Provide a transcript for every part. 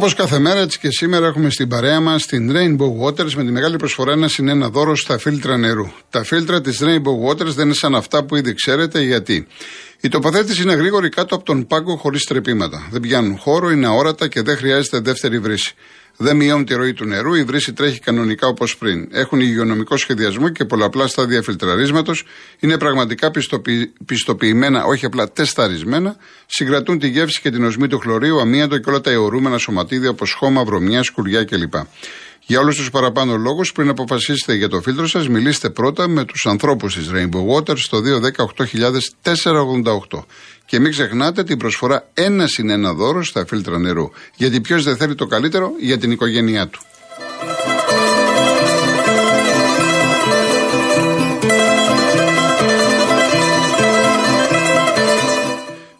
Όπως κάθε μέρα, έτσι και σήμερα έχουμε στην παρέα μας την Rainbow Waters με τη μεγάλη προσφορά ένα συν ένα δώρο στα φίλτρα νερού. Τα φίλτρα της Rainbow Waters δεν είναι σαν αυτά που ήδη ξέρετε γιατί; Η τοποθέτηση είναι γρήγορη κάτω από τον πάγκο χωρίς τρεπήματα. Δεν πιάνουν χώρο, είναι αόρατα και δεν χρειάζεται δεύτερη βρύση. Δεν μειώνουν τη ροή του νερού, η βρύση τρέχει κανονικά όπως πριν. Έχουν υγειονομικό σχεδιασμό και πολλαπλά στάδια φιλτραρίσματος. Είναι πραγματικά πιστοποιη... πιστοποιημένα, όχι απλά τεσταρισμένα. Συγκρατούν τη γεύση και την οσμή του χλωρίου, αμύαντο και όλα τα αιωρούμενα σωματίδια όπως χώμα, βρωμιά, σκουριά κλπ. Για όλους του παραπάνω λόγους, πριν αποφασίσετε για το φίλτρο σας, μιλήστε πρώτα με τους ανθρώπους της Rainbow Water στο 210 Και μην ξεχνάτε την προσφορά ένα συν ένα δώρο στα φίλτρα νερού. Γιατί ποιος δεν θέλει το καλύτερο για την οικογένειά του.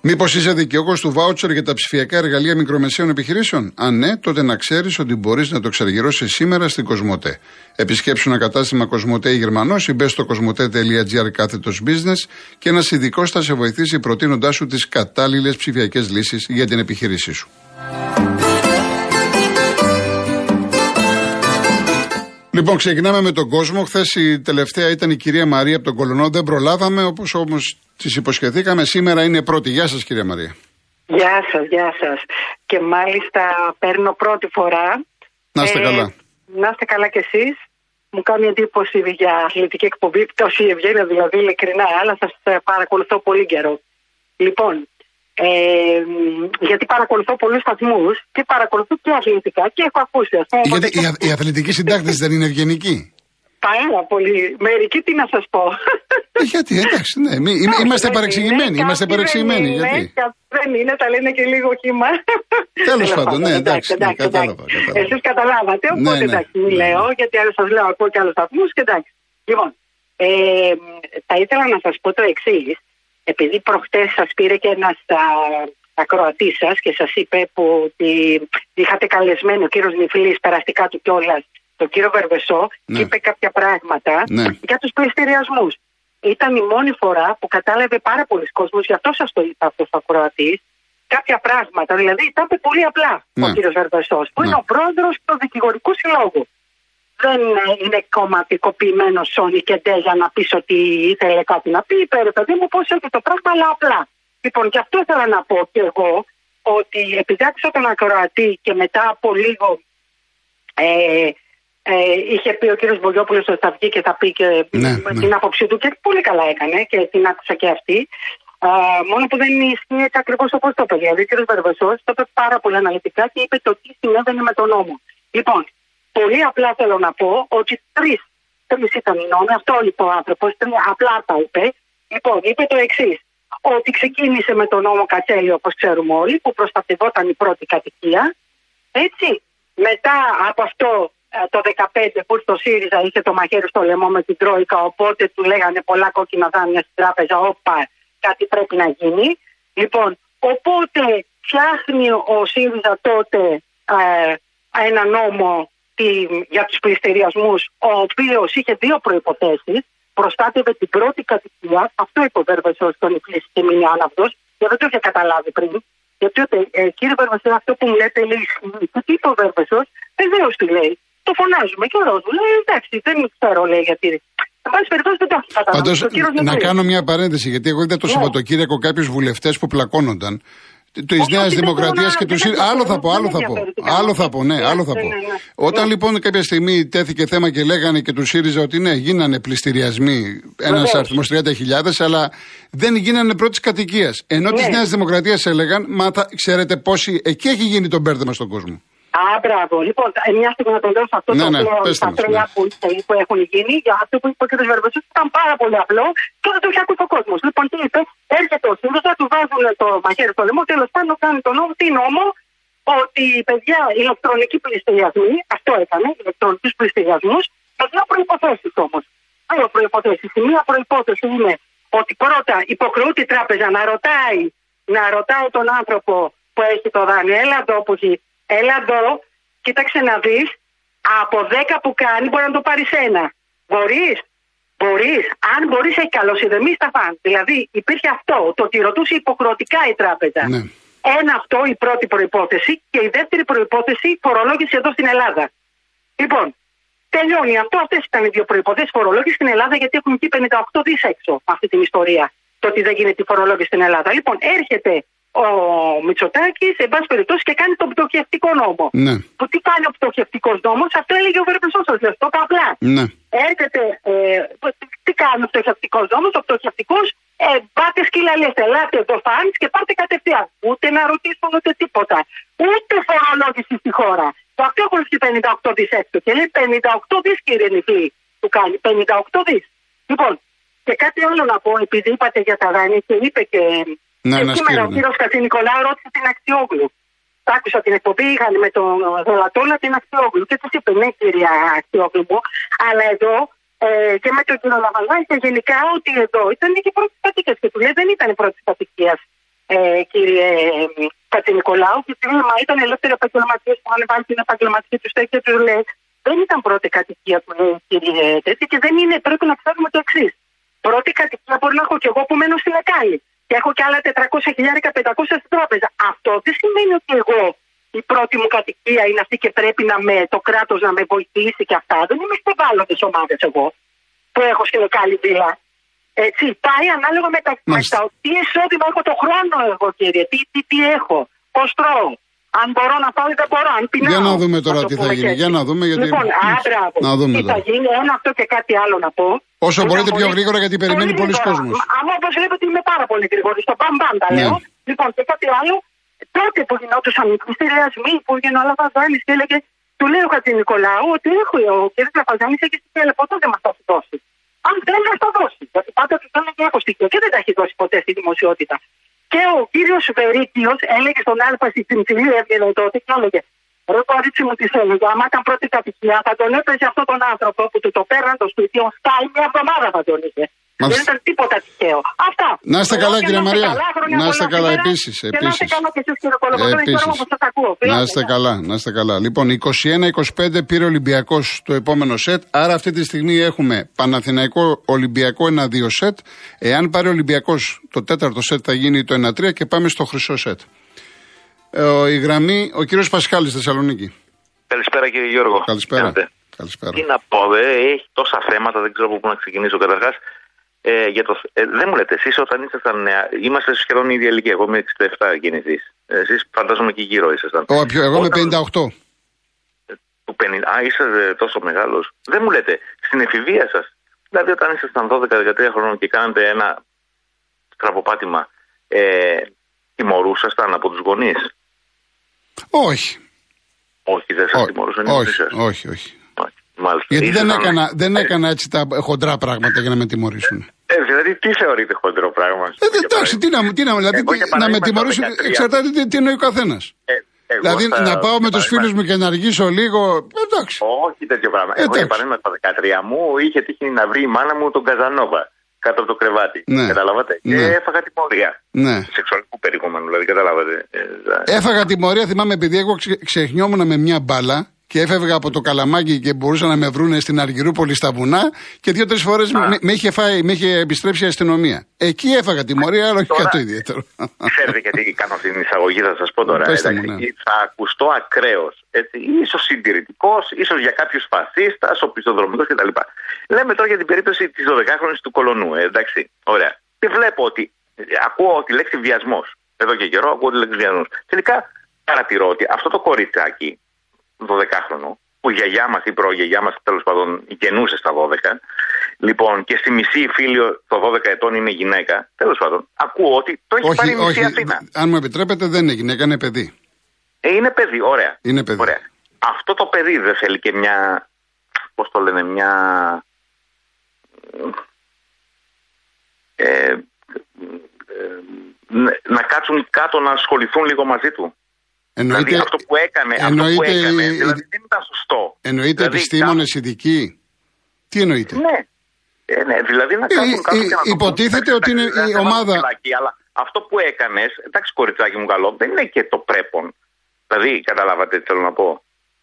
Μήπως είσαι δικαιούχος του βάουτσερ για τα ψηφιακά εργαλεία μικρομεσαίων επιχειρήσεων; Αν ναι, τότε να ξέρεις ότι μπορείς να το εξαργυρώσει σήμερα στην Κοσμοτέ. Επισκέψου ένα κατάστημα Κοσμοτέ Γερμανός ή μπες στο κοσμοτέ.gr κάθετος business και ένας ειδικός θα σε βοηθήσει προτείνοντάς σου τις κατάλληλες ψηφιακές λύσεις για την επιχείρησή σου. Λοιπόν, ξεκινάμε με τον κόσμο. Χθες η τελευταία ήταν η κυρία Μαρία από τον Κολονό. Δεν προλάβαμε, όπως όμως τη υποσχεθήκαμε. Σήμερα είναι πρώτη. Γεια σας, κυρία Μαρία. Γεια σας, γεια σας. Και μάλιστα παίρνω πρώτη φορά. Να είστε ε, καλά. Να είστε καλά κι εσείς. Μου κάνει εντύπωση για αθλητική εκπομπή, τόση ευγένεια δηλαδή, ειλικρινά, αλλά σας παρακολουθώ πολύ καιρό. Λοιπόν, ε, γιατί παρακολουθώ πολλούς σταθμούς και παρακολουθώ και αθλητικά και έχω ακούσει. Πούμε, γιατί και... η, αθλητική συντάκτη δεν είναι ευγενική; Πάρα πολύ. Μερικοί τι να σας πω. Ε, γιατί, εντάξει, ναι. Μη, είμαστε παρεξηγημένοι. Είμαστε παρεξηγημένοι. Γιατί; Δεν είναι, τα λένε και λίγο χύμα. Τέλος πάντων, ναι, εντάξει. Ναι, κατάλαβα. Εσείς καταλάβατε. Ναι, οπότε ναι, εντάξει, μην λέω, γιατί άλλο σας λέω ακούω και άλλους σταθμούς και εντάξει. Λοιπόν, ε, θα ήθελα να σας πω το εξής επειδή προχτές σας πήρε και ένας ακροατής σας και σας είπε που ότι είχατε καλεσμένο ο κύριος Νιφλής, περαστικά του κιόλας, τον κύριο Βερβεσό, ναι. και είπε κάποια πράγματα ναι. για τους πληστηριασμούς. Ήταν η μόνη φορά που κατάλαβε πάρα πολλοί κόσμος, γι' αυτό σας το είπα αυτό ο ακροατής, κάποια πράγματα. Δηλαδή, τα είπε πολύ απλά ναι. ο κύριος Βερβεσός, που είναι ναι. ο πρόεδρος του δικηγορικού συλλόγου δεν είναι κομματικοποιημένο Σόνι και Ντε για να πεις ότι ήθελε κάτι να πει. Είπε ρε παιδί μου πώς έχει το πράγμα, αλλά απλά. Λοιπόν, και αυτό ήθελα να πω και εγώ, ότι επειδή άκουσα τον ακροατή και μετά από λίγο ε, ε, είχε πει ο κύριος Μπογιόπουλος ότι θα βγει και θα πει και ναι, την ναι. άποψή του και πολύ καλά έκανε και την άκουσα και αυτή. Α, μόνο που δεν ισχύει ακριβώς όπως το είπε. Δηλαδή, ο κύριος Βερβεσό το είπε πάρα πολύ αναλυτικά και είπε το τι συνέβαινε με τον νόμο. Λοιπόν, Πολύ απλά θέλω να πω ότι τρεις τρεις ήταν οι νόμοι, αυτό είπε ο άνθρωπος, απλά τα είπε. Λοιπόν, είπε το εξής, ότι ξεκίνησε με τον νόμο Κατσέλη, όπως ξέρουμε όλοι, που προστατευόταν η πρώτη κατοικία. Έτσι. Μετά από αυτό ε, το 2015 που στο ΣΥΡΙΖΑ είχε το μαχαίρι στο λαιμό με την Τρόικα, οπότε του λέγανε πολλά κόκκινα δάνεια στην τράπεζα, όπα, κάτι πρέπει να γίνει. Λοιπόν, οπότε φτιάχνει ο ΣΥΡΙΖΑ τότε ε, ένα νόμο για τους πληστηριασμούς, ο οποίος είχε δύο προποθέσει. Προστάτευε την πρώτη κατοικία. Αυτό είπε ο Βέρβεσο στον Ιφλή και μείνει άναυδος. Και δεν το είχε καταλάβει πριν. Γιατί ε, κύριε Βέρβεσο, αυτό που μου λέτε λέει ισχύει. τι είπε ο Βέρβεσο, βεβαίως τι λέει. Το φωνάζουμε και ο Ρόζου λέει εντάξει, δεν ξέρω λέει γιατί. Πάντως, να κάνω μια παρένθεση, γιατί εγώ είδα το ναι. Σαββατοκύριακο κάποιους βουλευτές που πλακώνονταν της Νέας Δημοκρατίας και τους ΣΥΡΙΖΑ. Άλλο θα πω, άλλο θα πω. Άλλο θα πω, ναι, άλλο θα πω. Όταν λοιπόν κάποια στιγμή τέθηκε θέμα και λέγανε και τους ΣΥΡΙΖΑ ότι ναι, γίνανε πληστηριασμοί ένας αριθμός 30.000, αλλά δεν γίνανε πρώτης κατοικίας. Ενώ της Νέας Δημοκρατίας έλεγαν, μα ξέρετε πόσοι. Εκεί έχει γίνει το μπέρδεμα στον κόσμο. Α, μπράβο. Λοιπόν, μια στιγμή να τον δώσω αυτό ναι, το ναι, τα τρέλα που, που έχουν γίνει. Για αυτό που είπε ο κ. Βερβεσού ήταν πάρα πολύ απλό και δεν το είχε ακούσει ο κόσμος. Λοιπόν, τι είπε, έρχεται ο ΣΥΡΙΖΑ, του βάζουν το μαχαίρι στο λαιμό, τέλος πάντων κάνει τον νόμο. Τι νόμο, ότι παιδιά ηλεκτρονικοί πληστηριασμοί, αυτό έκανε, ηλεκτρονικούς πληστηριασμούς, με δύο προποθέσει όμως. Δύο προποθέσει. Η μία προπόθεση είναι ότι πρώτα υποχρεούται η τράπεζα να ρωτάει, να ρωτάει τον άνθρωπο που έχει το δάνειο, έλα εδώ που έχει έλα εδώ, κοίταξε να δεις, από 10 που κάνει μπορεί να το πάρεις ένα. Μπορείς, μπορείς. Αν μπορείς, έχει καλώ ιδεμή στα φαν. Δηλαδή υπήρχε αυτό, το ότι ρωτούσε υποχρεωτικά η τράπεζα. Ναι. Ένα αυτό η πρώτη προπόθεση και η δεύτερη προπόθεση φορολόγηση εδώ στην Ελλάδα. Λοιπόν, τελειώνει αυτό. Αυτές ήταν οι δύο προποθέσει φορολόγησης στην Ελλάδα, γιατί έχουν εκεί 58 δις έξω αυτή την ιστορία. Το ότι δεν γίνεται η φορολόγηση στην Ελλάδα. Λοιπόν, έρχεται ο Μητσοτάκης, σε πάση περιπτώσει, και κάνει τον πτωχευτικό νόμο. Ναι. Που τι κάνει ο πτωχευτικός νόμος, αυτό έλεγε ο Βερμπεσό, σας το απλά. Ναι. Έρχεται, ε, τι κάνει ο πτωχευτικός νόμος, ο πτωχευτικός ε, πάτε σκύλα λέτε, ελάτε εδώ φάνη και πάτε κατευθείαν. Ούτε να ρωτήσουν ούτε τίποτα. Ούτε φορολόγηση στη χώρα. Το αυτό έχουν 58 δις έξω. Και λέει 58 δις κύριε Νιφλή του κάνει. 58 δις. Λοιπόν, και κάτι άλλο να πω, επειδή είπατε για τα δάνεια και είπε και ναι, και σήμερα ο κύριος Νικολάου ρώτησε την Ακτιόγλου. Άκουσα την εκπομπή, είχαν με τον Δολατόλα την Ακτιόγλου και τους είπε ναι, κυρία Ακτιόγλου μου, αλλά εδώ ε, και με τον κύριο Λαβαλά και γενικά ότι εδώ ήταν και πρώτη κατοικία. Και του λέει δεν ήταν πρώτη κατοικία, ε, κύριε Νικολάου, και του λέει μα ήταν ελεύθεροι επαγγελματίες που είχαν βάλει την επαγγελματική τους στέκη και του λέει δεν ήταν πρώτη κατοικία που λέει κύριε τέτοια και δεν είναι, πρέπει να ξέρουμε το εξής. Πρώτη κατοικία μπορεί να έχω και εγώ που μένω στην Εκάλη και έχω και άλλα 400 χιλιάρικα 500 στην τράπεζα. Αυτό δεν σημαίνει ότι εγώ η πρώτη μου κατοικία είναι αυτή και πρέπει να με, το κράτος να με βοηθήσει και αυτά. Δεν είμαι στις ευάλωτες ομάδες εγώ που έχω στην καλή βίλα. Έτσι, πάει ανάλογα με τα, με τα τι εισόδημα έχω το χρόνο εγώ κύριε, τι, τι, τι έχω, πώς τρώω. Αν μπορώ να πάω ή δεν μπορώ, αν πεινάω. Για να δούμε τώρα τι θα γίνει. Για να δούμε γιατί. Λοιπόν, άντρα, να δούμε τι θα γίνει, ένα αυτό και κάτι άλλο να πω. Όσο μπορείτε πιο γρήγορα γιατί περιμένει πολύς κόσμος. Αν όπως βλέπετε είμαι πάρα πολύ γρήγορη. Στο μπαμ μπαμ τα ναι. λέω. Λοιπόν, και κάτι άλλο. Τότε που γινόντουσαν οι πλειστηριασμοί, που έγινε ο Λαβαζάνη και έλεγε, του λέει ο Χατζηνικολάου ότι έχω ο κ. Λαβαζάνη έχει στοιχεία, ποτέ δεν μας τα έχει δώσει. Αν δεν μας τα δώσει. Γιατί πάντα του έλεγε έχω στοιχεία και δεν τα έχει δώσει ποτέ στη δημοσιότητα. Και ο κύριος Βερίκιο έλεγε στον Άλφα στην ψηλή έβγαινε τότε και έλεγε Ρε κορίτσι μου τη έλεγε, άμα ήταν πρώτη κατοικία θα τον έπαιζε αυτόν τον άνθρωπο που του το πέραν το σπίτι, ο Σκάι μια εβδομάδα θα τον είχε. Δεν ήταν τίποτα τυχαίο. Αυτά. Να είστε καλά, κύριε Μαρία. Να είστε καλά, επίσης. Να είστε καλά και εσείς, κύριε Κολοκοτρόνη, Να είστε καλά, να είστε καλά. Λοιπόν, 21-25 πήρε Ολυμπιακός το επόμενο σετ. Άρα αυτή τη στιγμή έχουμε Παναθηναϊκό Ολυμπιακό 1-2 σετ. Εάν πάρει Ολυμπιακός το τέταρτο σετ θα γίνει το 1-3 και πάμε στο χρυσό σετ. Ε, η γραμμή, ο κύριος Πασχάλης Θεσσαλονίκη. Καλησπέρα κύριε Γιώργο. Καλησπέρα. Καλησπέρα. Τι να πω, δε, έχει τόσα θέματα, δεν ξέρω από πού να ξεκινήσω. Καταρχάς, ε, για το, ε, δεν μου λέτε, εσείς όταν ήσασταν νέα, είμαστε σχεδόν η ίδια ηλικία. Εγώ είμαι 67 γεννηθής. Εσείς φαντάζομαι και γύρω ήσασταν. Ο, πιο, εγώ όταν, είμαι 58. Του 50, α, είσαστε τόσο μεγάλος. Δεν μου λέτε, στην εφηβεία σας, δηλαδή όταν ήσασταν 12-13 χρόνων και κάνατε ένα στραβοπάτημα, ε, τιμωρούσασταν από τους γονείς; Όχι. Όχι, δεν σας τιμωρούσαν οι όχι, όχι, όχι. Μάλιστα. Γιατί δεν έκανα, δεν έκανα έτσι τα χοντρά πράγματα για να με τιμωρήσουν. Ε, δηλαδή, τι θεωρείτε χοντρό πράγμα. Ε, εντάξει, τι να, τι να, δηλαδή, να με τιμωρήσουν, εξαρτάται τι, τι εννοεί ο καθένας. Ε, δηλαδή θα, να πάω με τους φίλους μου και να αργήσω λίγο. Εντάξει. Όχι τέτοιο πράγμα. Εγώ για παράδειγμα στα 13 μου είχε τύχει να βρει η μάνα μου τον Καζανόβα κάτω από το κρεβάτι. Ναι. Καταλάβατε; Ναι. Και έφαγα τιμωρία. Ναι. Σεξουαλικού περιεχομένου, δηλαδή, καταλάβατε. Ε, έφαγα τιμωρία, θυμάμαι, επειδή εγώ ξεχνιόμουν με μια μπάλα και έφευγα από το καλαμάκι και μπορούσαν να με βρούνε στην Αργυρούπολη στα βουνά και δύο-τρεις φορές με, με, είχε με είχε επιστρέψει η αστυνομία. Εκεί έφαγα τιμωρία, αλλά όχι κάτι ιδιαίτερο. Ξέρετε γιατί κάνω την εισαγωγή, θα σας πω τώρα. Εντάξει, ναι. Θα ακουστώ ακραίος. σω συντηρητικός, ίσως για κάποιους φασίστας, οπισθοδρομικός κτλ. Λέμε τώρα για την περίπτωση της 12χρονη του Κολονού. Ε, εντάξει, ωραία. Και βλέπω ότι ε, ακούω τη λέξη βιασμός. Εδώ και καιρό ακούω τη λέξη βιασμός. Τελικά παρατηρώ ότι αυτό το κοριτσάκι 12χρονο, που η γιαγιά μας ή προγιαγιά μας τέλος πάντων γεννούσε στα 12. Λοιπόν, και στη μισή φίλη το 12 ετών είναι γυναίκα. Τέλος πάντων, ακούω ότι το έχει όχι, πάρει η μισή Αθήνα. Αν μου επιτρέπετε, δεν είναι γυναίκα, είναι παιδί. Ε, είναι παιδί, ωραία. Είναι παιδί. Ωραία. Αυτό το παιδί δεν θέλει και μια. Πώς το λένε, μια. Ε, ε, να κάτσουν κάτω να ασχοληθούν λίγο μαζί του. Εννοείται, δηλαδή αυτό που έκανε, εννοείται, αυτό που έκανε δηλαδή δεν ήταν σωστό. Εννοείται δηλαδή, επιστήμονες ειδικοί. Τι εννοείται; Ναι. Ε, ναι, δηλαδή να κάνουν ε, κάτω ε, Υποτίθεται ότι είναι η ομάδα. αλλά αυτό που έκανες, εντάξει κοριτσάκι μου καλό, δεν είναι και το πρέπον. Δηλαδή, καταλάβατε τι θέλω να πω.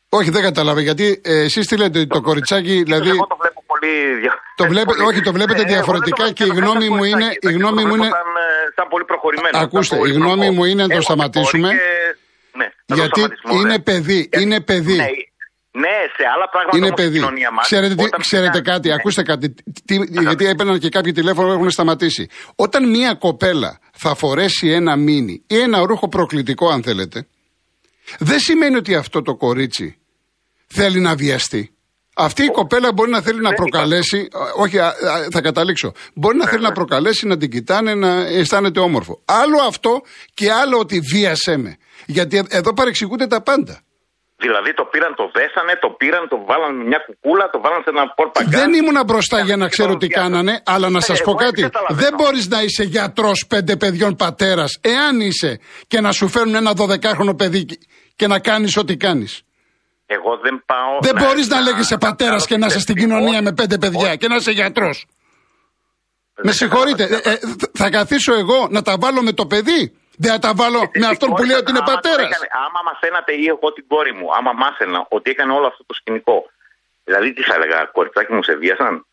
Όχι, δεν κατάλαβα. Γιατί ε, εσείς τι λέτε, το κοριτσάκι. Δηλαδή... Εγώ το βλέπω πολύ το βλέπετε, Όχι, το βλέπετε ε, διαφορετικά και η γνώμη μου είναι. Η γνώμη μου είναι... Σαν, πολύ προχωρημένο. Ακούστε, η γνώμη μου είναι να το σταματήσουμε. Ναι, γιατί είναι παιδί. Είναι παιδί. Ναι, ναι, σε άλλα πράγματα είναι παιδί. κοινωνία μας, Ξέρετε, ξέρετε κάτι, ναι. ακούστε κάτι. Τι, γιατί έπαιρναν και κάποιοι τηλέφωνο έχουν σταματήσει. Όταν μία κοπέλα θα φορέσει ένα μίνι ή ένα ρούχο προκλητικό, αν θέλετε, δεν σημαίνει ότι αυτό το κορίτσι θέλει να βιαστεί. Αυτή η κοπέλα μπορεί να θέλει να προκαλέσει. Όχι, θα καταλήξω. Μπορεί να θέλει να προκαλέσει, να την κοιτάνε, να αισθάνεται όμορφο. Άλλο αυτό και άλλο ότι βίασέ με. Γιατί εδώ παρεξηγούνται τα πάντα. Δηλαδή το πήραν, το δέσανε, το πήραν, το βάλαν μια κουκούλα, το βάλαν σε ένα πορπαγκά. Δεν ήμουν μπροστά για να ξέρω τι κάνανε, αλλά να ε, σας πω κάτι. Δεν μπορείς να είσαι γιατρός πέντε παιδιών πατέρας, εάν είσαι και να σου φέρουν ένα δωδεκάχρονο παιδί και να κάνεις ό,τι κάνεις. Εγώ δεν πάω. Δεν μπορείς να, να λέγεσαι πατέρας και να είσαι στην κοινωνία με πέντε παιδιά και να είσαι γιατρός. Με συγχωρείτε, ε, ε, θα καθίσω εγώ να τα βάλω με το παιδί; Δεν θα τα βάλω με αυτόν που λέει ότι είναι πατέρας; Άμα μαθαίνατε ή εγώ την κόρη μου, άμα μάθαινα ότι έκανε όλο αυτό το σκηνικό. Δηλαδή τι θα έλεγα, κοριτσάκι μου σε βίασαν;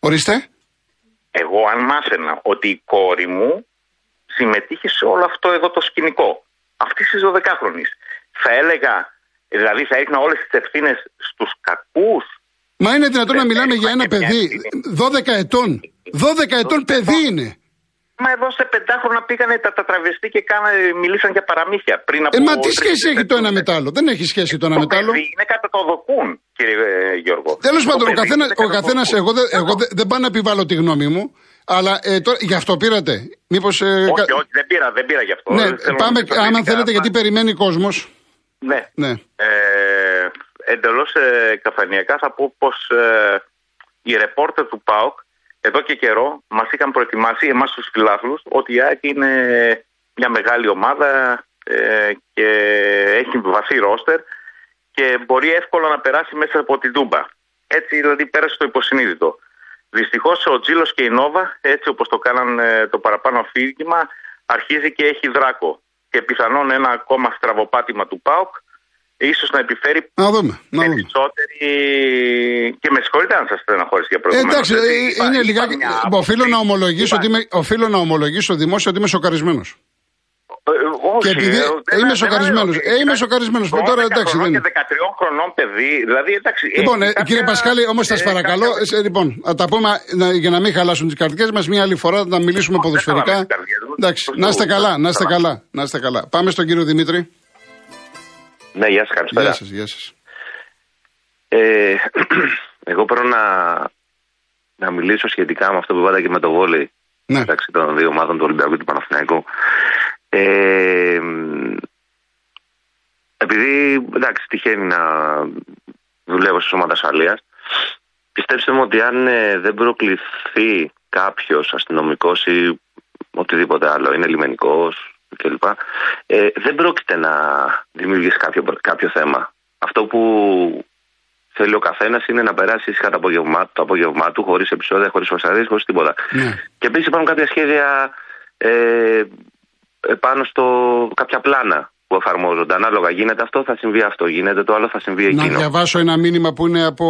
Ορίστε. Εγώ αν μάθαινα ότι η κόρη μου συμμετείχε σε όλο αυτό εδώ το σκηνικό. Αυτή της 12χρονη. Θα έλεγα, δηλαδή θα έριχνα όλες τις ευθύνες στους κακούς. Μα είναι δυνατόν να μιλάμε για ένα παιδί 12 ετών. 12 ετών παιδί είναι. Μα εδώ σε πεντάχρονα πήγανε τα, τα τραβεστή και κάνανε, μιλήσαν για παραμύθια πριν από. Ε, μα τι σχέση έχει το ένα με το άλλο; Δεν έχει σχέση το ένα με το άλλο. Είναι κατά το δοκούν, κύριε ε, Γιώργο. Τέλος πάντων, ο καθένα, ο καθένας, εγώ, δεν, εγώ δεν πάω να επιβάλλω τη γνώμη μου. Αλλά ε, τώρα, γι' αυτό πήρατε. Μήπως, ε, όχι, όχι, δεν πήρα, δεν πήρα γι' αυτό. Ναι, πάμε, άμα θέλετε, γιατί περιμένει κόσμος. Ναι. ναι. Ε, Εντελώς ε, καφανιακά θα πω πως ε, οι ρεπόρτερ του ΠΑΟΚ εδώ και καιρό μας είχαν προετοιμάσει εμάς τους φιλάθλους ότι η ΑΕΚ είναι μια μεγάλη ομάδα ε, και έχει βαθύ ρόστερ και μπορεί εύκολα να περάσει μέσα από την Τούμπα. Έτσι δηλαδή πέρασε το υποσυνείδητο. Δυστυχώς ο Τζίλος και η Νόβα, έτσι όπως το κάναν ε, το παραπάνω αφήγημα, αρχίζει και έχει δράκο. Και πιθανόν ένα ακόμα στραβοπάτημα του ΠΑΟΚ ίσως να επιφέρει να δούμε, να δούμε. περισσότερη. Και με συγχωρείτε αν σας στεναχώρησε για προηγούμενο. Ε, εντάξει, ε, είναι λιγάκι. Οφείλω να, ομολογήσω ότι είμαι, οφείλω να ομολογήσω δημόσια ότι είμαι σοκαρισμένος. Ε, όχι, και επειδή ε, είμαι σοκαρισμένος. Ε, είμαι σοκαρισμένος. Τώρα εντάξει. Δεν... Και 13 χρονών παιδί, δηλαδή εντάξει. Λοιπόν, ε, κύριε Πασχάλη, όμως σας παρακαλώ, λοιπόν, θα τα πούμε για να μην χαλάσουν τις καρδιές μας μια άλλη φορά, να μιλήσουμε ποδοσφαιρικά. Εντάξει, να είστε καλά, να είστε καλά, να είστε καλά. Πάμε στον κύριο Δημήτρη. Ναι, γεια σας, καλησπέρα. Γεια σας, γεια σας. Ε, εγώ πρέπει να, να μιλήσω σχετικά με αυτό που είπατε και με το βόλεϊ ναι. μεταξύ των δύο ομάδων του Ολυμπιακού και του Παναθηναϊκού. Ε, επειδή εντάξει τυχαίνει να δουλεύω σε σώματα ασφαλείας, πιστέψτε μου ότι αν ε, δεν προκληθεί κάποιος αστυνομικός ή οτιδήποτε άλλο, είναι λιμενικός, κλπ. Ε, δεν πρόκειται να δημιουργήσει κάποιο, κάποιο θέμα. Αυτό που θέλει ο καθένας είναι να περάσει ήσυχα το απόγευμά, το απόγευμά του, χωρίς επεισόδια, χωρίς φασαρίες, χωρίς τίποτα. Ναι. Και επίσης υπάρχουν κάποια σχέδια ε, πάνω στο κάποια πλάνα που εφαρμόζονται. Ανάλογα γίνεται αυτό, θα συμβεί αυτό. Γίνεται το άλλο, θα συμβεί εκείνο. Να διαβάσω ένα μήνυμα που είναι από.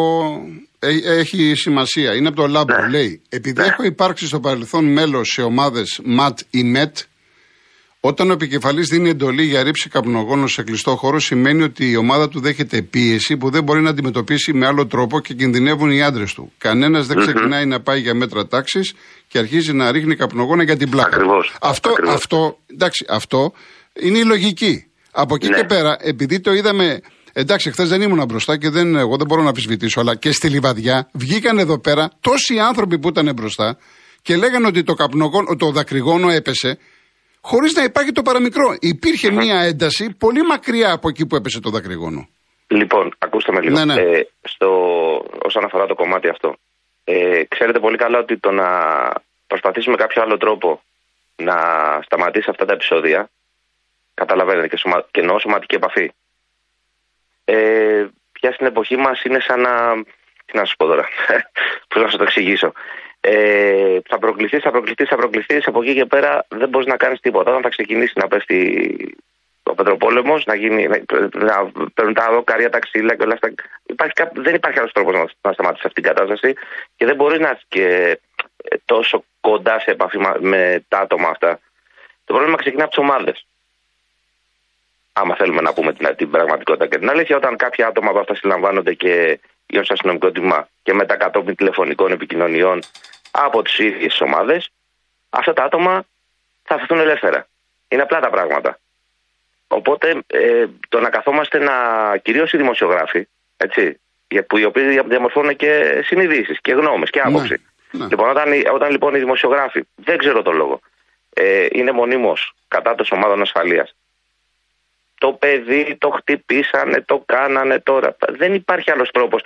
Ε, έχει σημασία. Είναι από το Λάμπρο. Ναι. Λέει: Επειδή ναι. έχω υπάρξει στο παρελθόν μέλος σε ομάδες ΜΑΤ ή ΜΕΤ, όταν ο επικεφαλής δίνει εντολή για ρήψη καπνογόνων σε κλειστό χώρο, σημαίνει ότι η ομάδα του δέχεται πίεση που δεν μπορεί να αντιμετωπίσει με άλλο τρόπο και κινδυνεύουν οι άντρες του. Κανένας δεν ξεκινάει να πάει για μέτρα τάξης και αρχίζει να ρίχνει καπνογόνα για την πλάκα. Ακριβώς. Αυτό, Ακριβώς. αυτό, εντάξει, αυτό είναι η λογική. Από εκεί ναι. και πέρα, επειδή το είδαμε. Εντάξει, χθες δεν ήμουν μπροστά και δεν, εγώ δεν μπορώ να αμφισβητήσω, αλλά και στη λιβαδιά βγήκαν εδώ πέρα τόσοι άνθρωποι που ήταν μπροστά και λέγανε ότι το, καπνογόνο, το δακρυγόνο έπεσε χωρίς να υπάρχει το παραμικρό. Υπήρχε μια ένταση πολύ μακριά από εκεί που έπεσε το δακρυγόνο. Λοιπόν, ακούστε με λίγο. Ναι, ναι. Ε, στο, όσον αφορά το κομμάτι αυτό. Ε, ξέρετε πολύ καλά ότι το να προσπαθήσουμε κάποιο άλλο τρόπο να σταματήσει αυτά τα επεισόδια, καταλαβαίνετε, και, σωμα, και εννοώ σωματική επαφή, ε, πια στην εποχή μας είναι σαν να... Τι να σου πω τώρα, πώς να σου το εξηγήσω. Ε, θα προκληθείς, θα προκληθείς, θα προκληθείς. Από εκεί και πέρα δεν μπορείς να κάνεις τίποτα. Όταν θα ξεκινήσει να πέφτει ο Πετροπόλεμος, να, γίνει, να, να παίρνουν τα δοκάρια, τα ξύλα και όλα αυτά. Υπάρχει, δεν υπάρχει άλλος τρόπος να, να σταματήσει αυτή την κατάσταση και δεν μπορεί να είσαι και ε, τόσο κοντά σε επαφή με τα άτομα αυτά. Το πρόβλημα ξεκινά από τις ομάδες. Άμα θέλουμε να πούμε την, την πραγματικότητα και την αλήθεια, όταν κάποια άτομα από αυτά συλλαμβάνονται και ως αστυνομικό τιμά και μετά κατόπιν τηλεφωνικών επικοινωνιών από τις ίδιες ομάδες, αυτά τα άτομα θα αφαιθούν ελεύθερα. Είναι απλά τα πράγματα. Οπότε ε, το να καθόμαστε να. κυρίως οι δημοσιογράφοι, έτσι, που οι οποίοι διαμορφώνουν και συνειδήσεις και γνώμες και άποψη. Ναι, ναι. Λοιπόν, όταν, όταν λοιπόν οι δημοσιογράφοι, δεν ξέρω τον λόγο, ε, είναι μονίμως κατά των ομάδων ασφαλείας. Το παιδί το χτυπήσανε, το κάνανε τώρα. Δεν υπάρχει άλλος τρόπος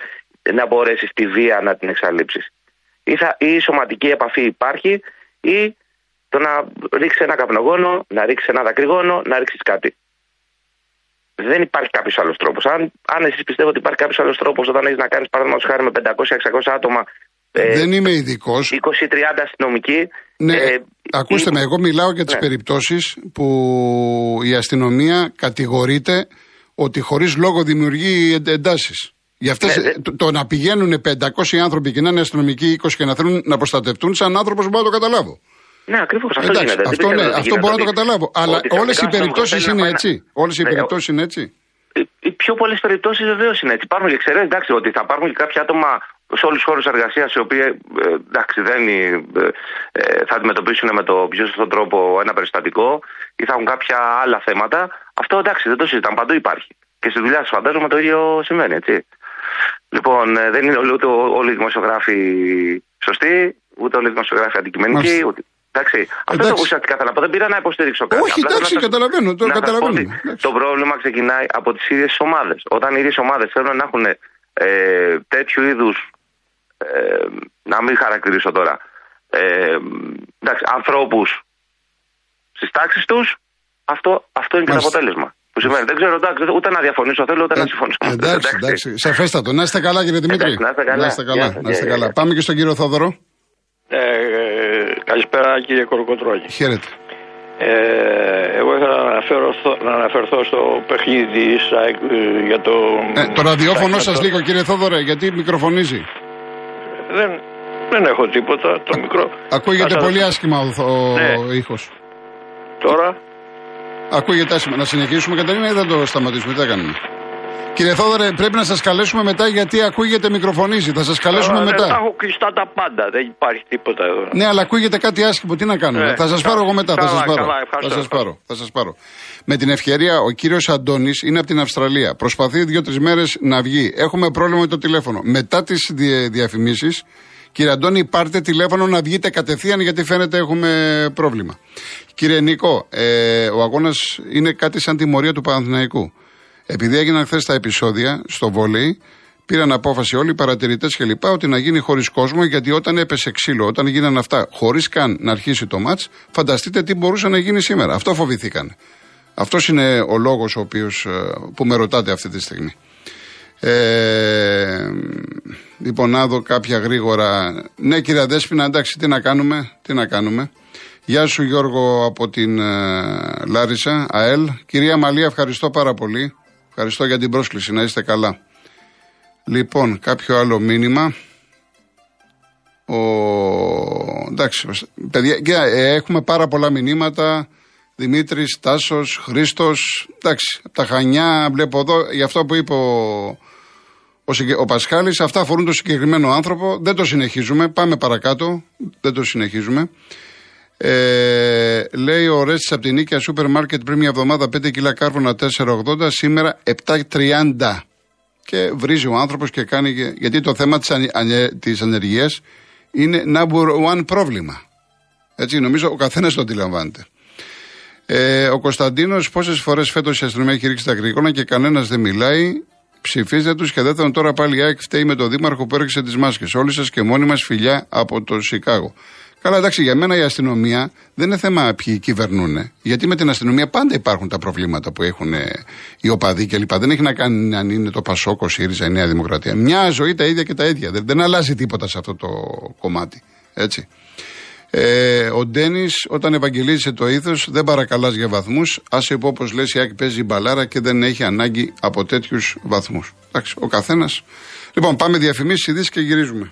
να μπορέσεις τη βία να την εξαλείψεις. Ή, ή η σωματική επαφή υπάρχει, ή το να ρίξεις ένα καπνογόνο, να ρίξεις ένα δακρυγόνο, να ρίξεις κάτι. Δεν υπάρχει κάποιος άλλος τρόπος. Αν, αν εσείς πιστεύετε ότι υπάρχει κάποιος άλλος τρόπος όταν έχεις να κάνεις παραδείγματος χάρη με 500-600 άτομα. Ε, δεν είμαι ειδικός. 20-30 αστυνομικοί. Ναι, ε, ακούστε με, εγώ μιλάω για τις ναι. περιπτώσεις που η αστυνομία κατηγορείται ότι χωρίς λόγο δημιουργεί εντάσεις. Για αυτές, ναι, το, το, να πηγαίνουν 500 άνθρωποι και να είναι αστυνομικοί 20 και να θέλουν να προστατευτούν, σαν άνθρωπος μπορώ να το καταλάβω. Ναι, ακριβώς. Αυτό Εντάξει, γίνεται. Αυτό, ναι, αυτό μπορώ να το καταλάβω. Αλλά όλες οι περιπτώσεις είναι έτσι. Όλες οι ναι, περιπτώσεις είναι έτσι. Οι πιο πολλές περιπτώσεις βεβαίως είναι έτσι. Υπάρχουν και εξαιρέσει, εντάξει, ότι θα υπάρχουν και κάποια άτομα σε όλους τους χώρους εργασίας οι οποίοι ε, εντάξει, δεν, ε, ε, θα αντιμετωπίσουν με το πιο σωστό τρόπο ένα περιστατικό ή θα έχουν κάποια άλλα θέματα. Αυτό εντάξει, δεν το συζητάμε. Παντού υπάρχει. Και στη δουλειά σας φαντάζομαι το ίδιο συμβαίνει, έτσι. Λοιπόν, δεν είναι ούτε όλοι οι δημοσιογράφοι σωστοί, ούτε όλοι οι δημοσιογράφοι αντικειμενικοί. Ούτε... Εντάξει, αυτό το ουσιαστικά θέλω να πω. Δεν πήρα να υποστηρίξω κάτι. Όχι, εντάξει, καταλαβαίνω. Το, καταλαβαίνω. το πρόβλημα ξεκινάει από τις ίδιες ομάδες. Όταν οι ίδιες ομάδες θέλουν να έχουν ε, τέτοιου είδους. Ε, να μην χαρακτηρίσω τώρα. Ε, εντάξει, ανθρώπους στις τάξεις τους, αυτό, αυτό είναι και το αποτέλεσμα. Που σημαίνει, δεν ξέρω, εντάξει, ούτε να διαφωνήσω θέλω, ούτε να ε, συμφωνήσω. Εντάξει, εντάξει. Σαφέστατο. Να είστε καλά, κύριε Δημήτρη. να είστε καλά. Να είστε καλά. Να είστε καλά. Πάμε και στον κύριο Θόδωρο. Ε, καλησπέρα κύριε Κορκοτρόγη. Χαίρετε. Ε, εγώ ήθελα να, αναφέρω, να αναφερθώ στο παιχνίδι ε, για το... Ε, το ραδιόφωνο σας λίγο κύριε Θόδωρε, γιατί μικροφωνίζει. Δεν, δεν έχω τίποτα, το μικρό... Ακούγεται πολύ άσχημα ο, ο, ναι. ήχος. Τώρα... Ακούγεται άσχημα. Να συνεχίσουμε Καταρίνα ή δεν το σταματήσουμε, τι θα κάνουμε; Κύριε Θόδωρε, πρέπει να σας καλέσουμε μετά γιατί ακούγεται μικροφωνίζει. Θα σας καλέσουμε μετά. Τα έχω κλειστά τα πάντα, δεν υπάρχει τίποτα εδώ. Ναι, αλλά ακούγεται κάτι άσχημο. Τι να κάνουμε; Ναι, θα σας πάρω εγώ μετά. Καλά, θα σας πάρω. θα σας πάρω. Θα σας πάρω. Με την ευκαιρία, ο κύριος Αντώνης είναι από την Αυστραλία. Προσπαθεί δύο-τρεις μέρες να βγει. Έχουμε πρόβλημα με το τηλέφωνο. Μετά τις διαφημίσεις, κύριε Αντώνη, πάρτε τηλέφωνο να βγείτε κατευθείαν γιατί φαίνεται έχουμε πρόβλημα. Κύριε Νίκο, ε, ο αγώνας είναι κάτι σαν τιμωρία του Παναθηναϊκού. Επειδή έγιναν χθες τα επεισόδια στο βόλεϊ, πήραν απόφαση όλοι οι παρατηρητές κλπ. ότι να γίνει χωρίς κόσμο, γιατί όταν έπεσε ξύλο, όταν γίνανε αυτά χωρίς καν να αρχίσει το ματ, φανταστείτε τι μπορούσε να γίνει σήμερα. Αυτό φοβηθήκαν. Αυτός είναι ο λόγος ε, που με ρωτάτε αυτή τη στιγμή. Ε, λοιπόν, να δω κάποια γρήγορα. Ναι, κύριε Δέσποινα, εντάξει, τι να κάνουμε, τι να κάνουμε. Γεια σου Γιώργο από την ε, Λάρισα, ΑΕΛ. Κυρία Μαλία, ευχαριστώ πάρα πολύ. Ευχαριστώ για την πρόσκληση, να είστε καλά. Λοιπόν, κάποιο άλλο μήνυμα. Ο... Εντάξει, παιδιά, ε, έχουμε πάρα πολλά μηνύματα. Δημήτρης, Τάσος, Χρήστος, εντάξει, από τα Χανιά, βλέπω εδώ, για αυτό που είπε ο, ο, ο Πασχάλης, αυτά αφορούν το συγκεκριμένο άνθρωπο, δεν το συνεχίζουμε, πάμε παρακάτω, δεν το συνεχίζουμε. Ε, λέει ο Ρέστη από την Νίκαια σούπερ μάρκετ πριν μια εβδομάδα 5 κιλά κάρβουνα 4,80, σήμερα 7,30. Και βρίζει ο άνθρωπος και κάνει. Γιατί το θέμα της της ανεργίας είναι number one πρόβλημα. Έτσι, νομίζω ο καθένας το αντιλαμβάνεται. Ε, ο Κωνσταντίνος, πόσες φορές φέτος η αστυνομία έχει ρίξει τα κρυγόνα και κανένας δεν μιλάει. Ψηφίστε τους και δεύτερον, τώρα πάλι η ΑΕΚ φταίει με τον Δήμαρχο που έριξε τις μάσκες. Όλοι σας και μόνοι μας φιλιά από το Σικάγο. Καλά, εντάξει, για μένα η αστυνομία δεν είναι θέμα ποιοι κυβερνούν. Γιατί με την αστυνομία πάντα υπάρχουν τα προβλήματα που έχουν ε, οι οπαδοί κλπ. Δεν έχει να κάνει αν είναι το Πασόκο, ΣΥΡΙΖΑ, η Νέα Δημοκρατία. Μια ζωή τα ίδια και τα ίδια. Δεν, δεν αλλάζει τίποτα σε αυτό το κομμάτι. Έτσι. Ε, ο Ντένις, όταν ευαγγελίζει το ήθο, δεν παρακαλάς για βαθμούς. Άσε υπό, όπως λες, η Άκη παίζει μπαλάρα και δεν έχει ανάγκη από τέτοιους βαθμούς. Εντάξει, ο καθένας. Λοιπόν, πάμε διαφημίσεις, ειδήσεις και γυρίζουμε.